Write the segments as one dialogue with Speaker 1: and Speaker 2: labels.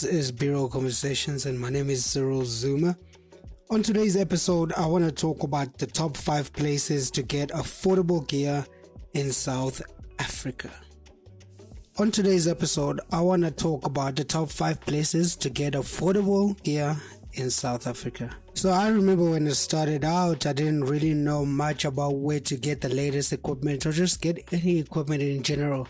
Speaker 1: This is B-Roll Conversations, and my name is Cyril Zuma. On today's episode, I want to talk about the top five places to get affordable gear in South Africa. On today's episode, I want to talk about the top five places to get affordable gear in South Africa. So I remember when it started out, I didn't really know much about where to get the latest equipment or just get any equipment in general.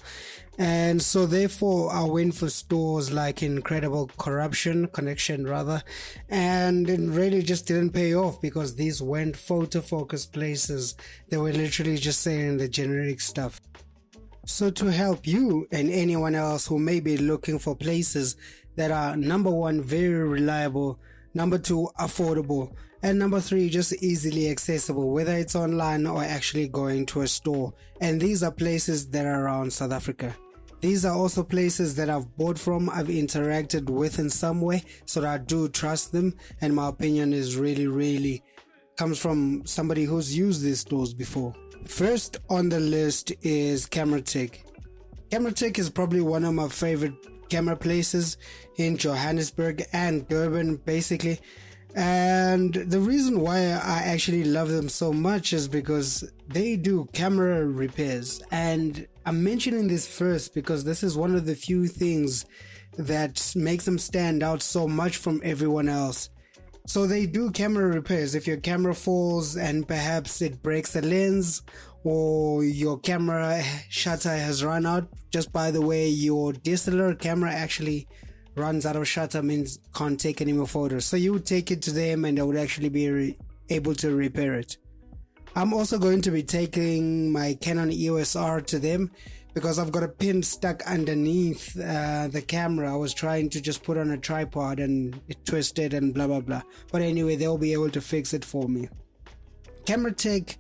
Speaker 1: And so therefore I went for stores like Incredible Corruption, Connection rather, and it really just didn't pay off because these weren't photo focused places. They were literally just saying the generic stuff. So to help you and anyone else who may be looking for places that are number one, very reliable, Number two, affordable. And number three, just easily accessible, whether it's online or actually going to a store. And these are places that are around South Africa. These are also places that I've bought from, I've interacted with in some way, so I do trust them. And my opinion is really, really comes from somebody who's used these stores before. First on the list is Camera-Tech. Camera-Tech is probably one of my favorite camera places in Johannesburg and Durban, basically. And the reason why I actually love them so much is because they do camera repairs. And I'm mentioning this first because this is one of the few things that makes them stand out so much from everyone else. So they do camera repairs. If your camera falls and perhaps it breaks the lens or your camera shutter has run out, just by the way, your DSLR camera actually runs out of shutter means can't take any more photos. So you would take it to them and they would actually be re- able to repair it. I'm also going to be taking my Canon EOS R to them because I've got a pin stuck underneath uh, the camera. I was trying to just put on a tripod and it twisted and blah blah blah. But anyway, they'll be able to fix it for me. Camera-Tech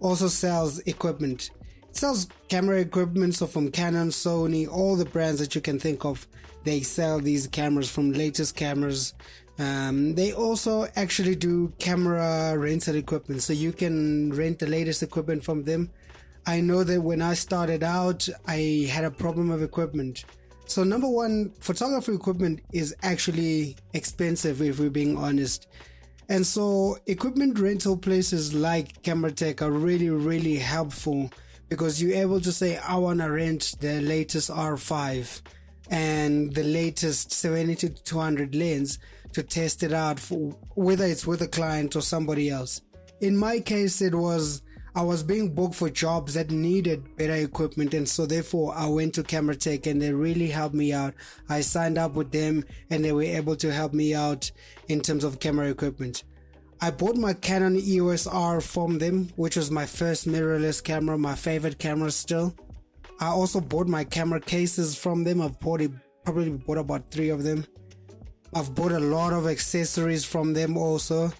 Speaker 1: also sells equipment. It sells camera equipment, so from Canon, Sony, all the brands that you can think of, they sell these cameras from latest cameras. Um, they also actually do camera rental equipment, so you can rent the latest equipment from them. I know that when I started out, I had a problem of equipment. So number one, photography equipment is actually expensive if we're being honest. And so equipment rental places like Camera-Tech are really, really helpful because you're able to say, I want to rent the latest R5 and the latest 70 to 200 lens to test it out for whether it's with a client or somebody else. In my case, it was I was being booked for jobs that needed better equipment and so therefore I went to Camera-Tech and they really helped me out. I signed up with them and they were able to help me out in terms of camera equipment. I bought my Canon EOS R from them, which was my first mirrorless camera, my favorite camera still. I also bought my camera cases from them. I've bought probably bought about three of them. I've bought a lot of accessories from them also.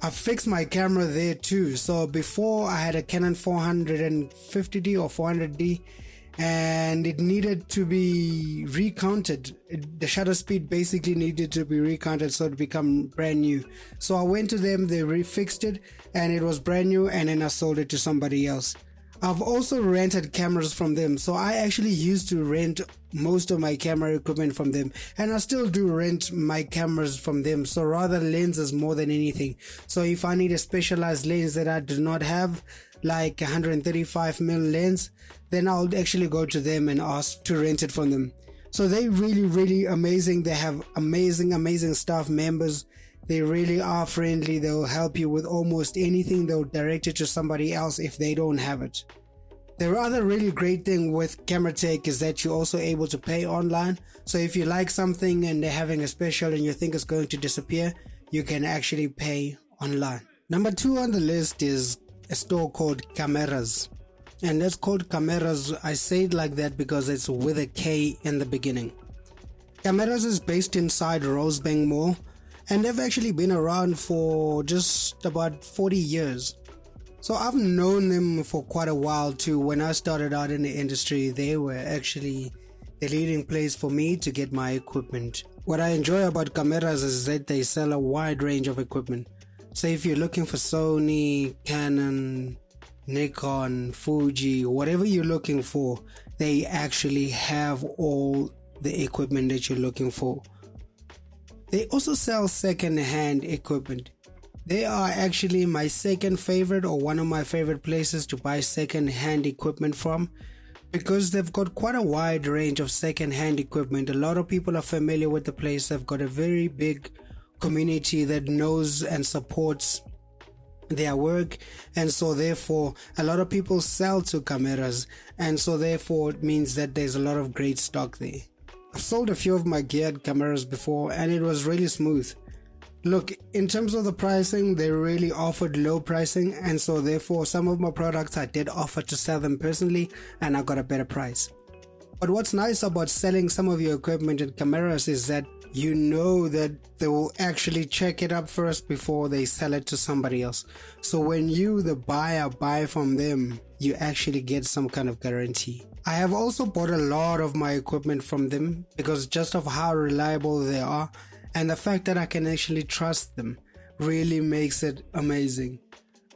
Speaker 1: I fixed my camera there too. So before I had a Canon 450D or 400D and it needed to be recounted. It, the shutter speed basically needed to be recounted so it become brand new. So I went to them, they refixed it and it was brand new and then I sold it to somebody else. I've also rented cameras from them. So I actually used to rent most of my camera equipment from them and I still do rent my cameras from them. So rather lenses more than anything. So if I need a specialized lens that I do not have, like 135 mil lens, then I'll actually go to them and ask to rent it from them. So they really, really amazing. They have amazing, amazing staff members. They really are friendly. They'll help you with almost anything. They'll direct it to somebody else if they don't have it. The other really great thing with Camera-Tech is that you're also able to pay online. So if you like something and they're having a special and you think it's going to disappear, you can actually pay online. Number two on the list is a store called Kameraz. And that's called Kameraz. I say it like that because it's with a K in the beginning. Kameraz is based inside Rosebank Mall and they've actually been around for just about 40 years. So I've known them for quite a while too. When I started out in the industry, they were actually the leading place for me to get my equipment. What I enjoy about Kameraz is that they sell a wide range of equipment. So if you're looking for Sony, Canon, Nikon, Fuji, whatever you're looking for, they actually have all the equipment that you're looking for. They also sell second hand equipment. They are actually my second favorite or one of my favorite places to buy second hand equipment from because they've got quite a wide range of second hand equipment. A lot of people are familiar with the place. They've got a very big community that knows and supports their work and so therefore a lot of people sell to Kameraz and so therefore it means that there's a lot of great stock there i've sold a few of my geared cameras before and it was really smooth. Look in terms of the pricing they really offered low pricing and so therefore some of my products i did offer to sell them personally and i got a better price. But what's nice about selling some of your equipment and cameras is that you know that they will actually check it up first before they sell it to somebody else. So when you, the buyer, buy from them, you actually get some kind of guarantee. I have also bought a lot of my equipment from them because just of how reliable they are and the fact that I can actually trust them really makes it amazing.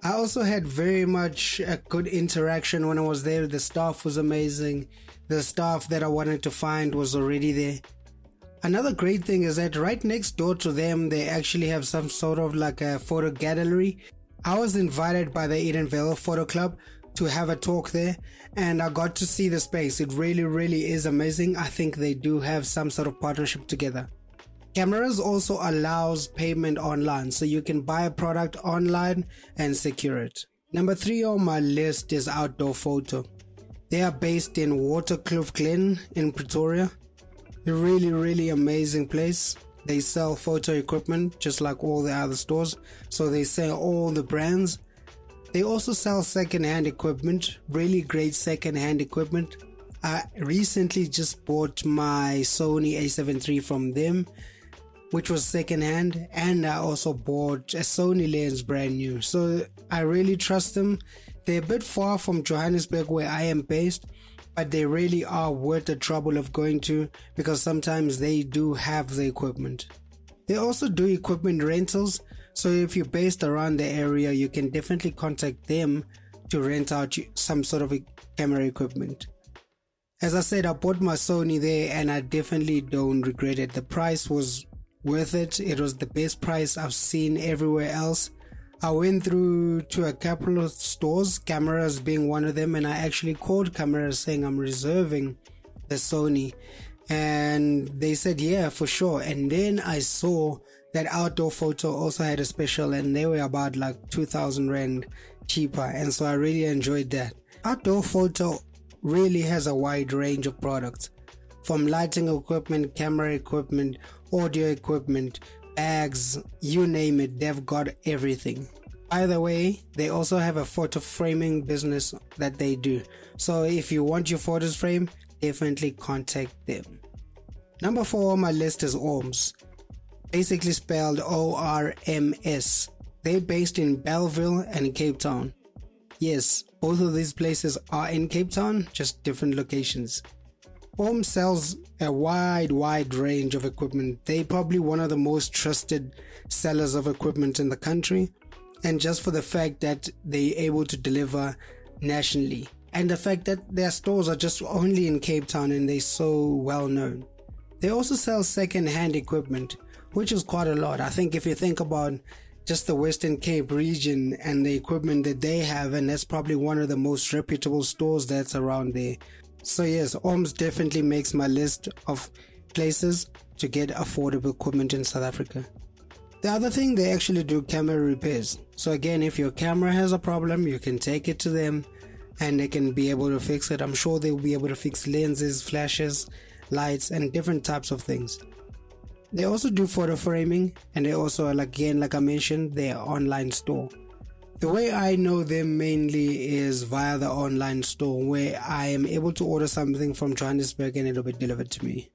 Speaker 1: I also had very much a good interaction when I was there. The staff was amazing. The staff that I wanted to find was already there. Another great thing is that right next door to them, they actually have some sort of like a photo gallery. I was invited by the Edenvale Photo Club to have a talk there and I got to see the space. It really, really is amazing. I think they do have some sort of partnership together. Kameraz also allows payment online, so you can buy a product online and secure it. Number three on my list is Outdoor Photo. They are based in Waterkloof Glen in Pretoria. Really, really amazing place. They sell photo equipment just like all the other stores. So they sell all the brands. They also sell second-hand equipment, really great second-hand equipment. I recently just bought my Sony A7 III from them, which was second-hand, and I also bought a Sony lens brand new. So I really trust them. They're a bit far from Johannesburg where I am based, but they really are worth the trouble of going to because sometimes they do have the equipment. They also do equipment rentals, so if you're based around the area, you can definitely contact them to rent out some sort of camera equipment. As I said, I bought my Sony there and I definitely don't regret it. The price was worth it. It was the best price I've seen everywhere else. I went through to a couple of stores, Kameraz being one of them, and I actually called Kameraz saying I'm reserving the Sony. And they said, yeah, for sure. And then I saw that outdoor photo also had a special and they were about like 2000 Rand cheaper. And so I really enjoyed that. Outdoor photo really has a wide range of products from lighting equipment, camera equipment, audio equipment, bags, you name it, they've got everything. By the way, they also have a photo framing business that they do. So if you want your photos framed, definitely contact them. Number four on my list is ORMS, basically spelled O R M S. They're based in Bellville and Cape Town. Yes, both of these places are in Cape Town, just different locations. ORM sells a wide, wide range of equipment. They're probably one of the most trusted sellers of equipment in the country. And just for the fact that they're able to deliver nationally, and the fact that their stores are just only in Cape Town and they're so well known. They also sell second hand equipment, which is quite a lot. I think if you think about just the Western Cape region and the equipment that they have, and that's probably one of the most reputable stores that's around there. So yes, ORMS definitely makes my list of places to get affordable equipment in South Africa. The other thing, they actually do camera repairs. So again, if your camera has a problem, you can take it to them and they can be able to fix it. I'm sure they'll be able to fix lenses, flashes, lights, and different types of things. They also do photo framing and they also, again, like I mentioned, their online store. The way I know them mainly is via the online store where I am able to order something from Johannesburg and it'll be delivered to me.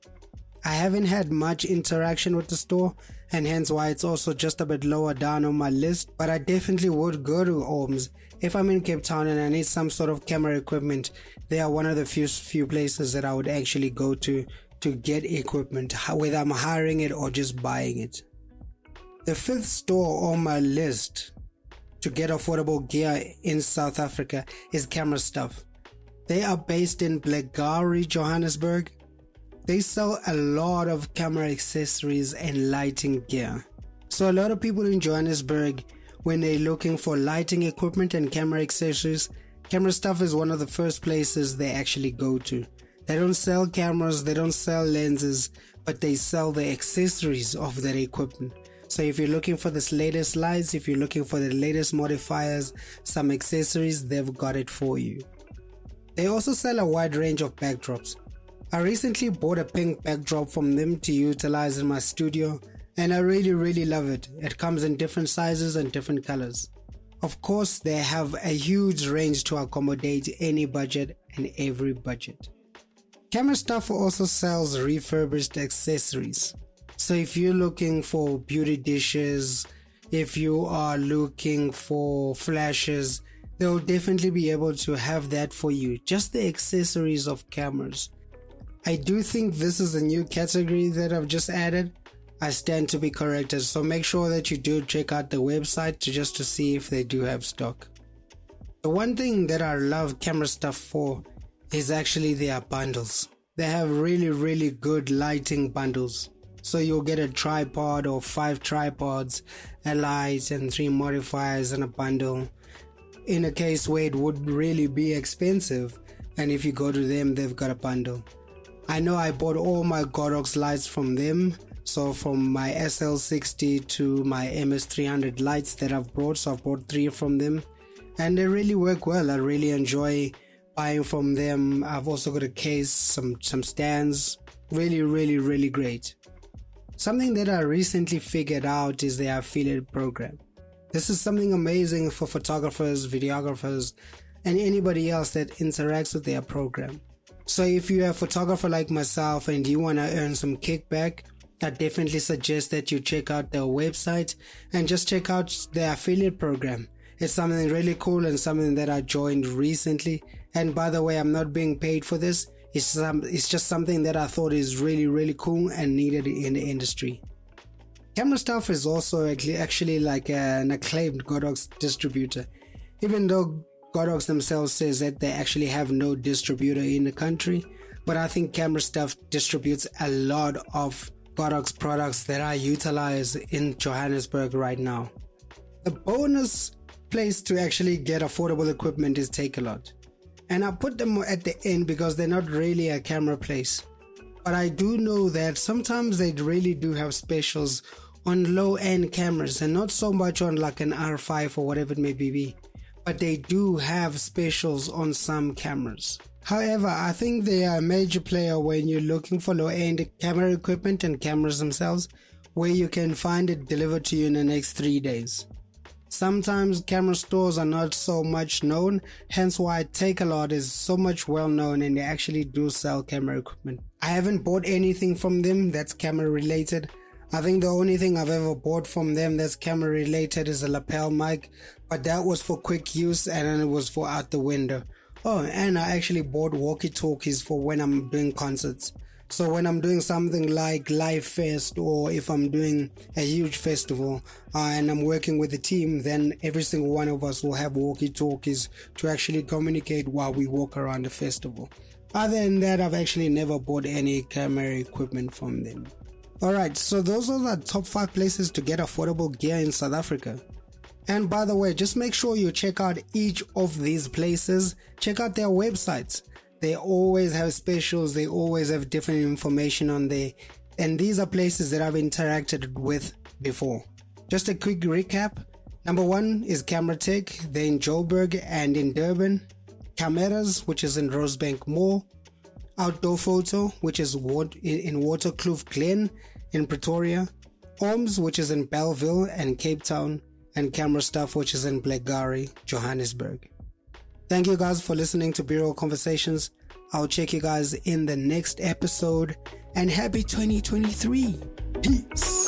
Speaker 1: I haven't had much interaction with the store and hence why it's also just a bit lower down on my list, but I definitely would go to ORMS if I'm in Cape Town and I need some sort of camera equipment. They are one of the few few places that I would actually go to to get equipment, whether I'm hiring it or just buying it. The fifth store on my list to get affordable gear in South Africa is Camera Stuff. They are based in Blairgowrie, Johannesburg. they sell a lot of camera accessories and lighting gear. So a lot of people in Johannesburg, when they're looking for lighting equipment and camera accessories, camera stuff is one of the first places they actually go to. They don't sell cameras, they don't sell lenses, but they sell the accessories of that equipment. So if you're looking for this latest lights, if you're looking for the latest modifiers, some accessories, they've got it for you. They also sell a wide range of backdrops. I recently bought a pink backdrop from them to utilize in my studio and I really really love it. It comes in different sizes and different colors. Of course, they have a huge range to accommodate any budget and every budget. Camera Stuff also sells refurbished accessories. So if you're looking for beauty dishes, if you are looking for flashes, they'll definitely be able to have that for you. Just the accessories of cameras. I do think this is a new category that I've just added. I stand to be corrected, so make sure that you do check out the website to just to see if they do have stock. The one thing that I love camera stuff for is actually their bundles. They have really really good lighting bundles. So you'll get a tripod or five tripods, a light and three modifiers in a bundle. In a case where it would really be expensive, and if you go to them, they've got a bundle. I know I bought all my Godox lights from them. So from my SL60 to my MS300 lights that I've brought, so I've bought three from them, and they really work well. I really enjoy buying from them. I've also got a case, some some stands. Really, really, really great. Something that I recently figured out is their affiliate program. This is something amazing for photographers, videographers, and anybody else that interacts with their program. So if you're a photographer like myself and you want to earn some kickback, I definitely suggest that you check out their website and just check out their affiliate program. It's something really cool and something that I joined recently. And by the way, I'm not being paid for this. It's it's just something that I thought is really really cool and needed in the industry. Camera Stuff is also actually like an acclaimed Godox distributor. Even though Godox themselves says that they actually have no distributor in the country, but I think Camera Stuff distributes a lot of Godox products that are utilized in Johannesburg right now. The bonus place to actually get affordable equipment is Takealot. And I put them at the end because they're not really a camera place. But I do know that sometimes they really do have specials on low end cameras and not so much on like an R5 or whatever it may be but they do have specials on some cameras. However, I think they are a major player when you're looking for low end camera equipment and cameras themselves, where you can find it delivered to you in the next three days. Sometimes camera stores are not so much known, hence why Takealot is so much well known and they actually do sell camera equipment. I haven't bought anything from them that's camera related, I think the only thing I've ever bought from them that's camera related is a lapel mic, but that was for quick use and it was for out the window. Oh, and I actually bought walkie talkies for when I'm doing concerts. So when I'm doing something like Live Fest or if I'm doing a huge festival uh, and I'm working with a team, then every single one of us will have walkie talkies to actually communicate while we walk around the festival. Other than that, I've actually never bought any camera equipment from them. Alright, so those are the top 5 places to get affordable gear in South Africa. And by the way, just make sure you check out each of these places. Check out their websites. They always have specials, they always have different information on there. And these are places that I've interacted with before. Just a quick recap. Number one is Camera Tech, they're in Joburg and in Durban. Kameraz, which is in Rosebank Mall. Outdoor Photo, which is in Waterkloof Glen in Pretoria, OMS, which is in Bellville and Cape Town, and Camera Stuff, which is in Blairgowrie, Johannesburg. Thank you guys for listening to B-Roll Conversations. I'll check you guys in the next episode and happy 2023. Peace.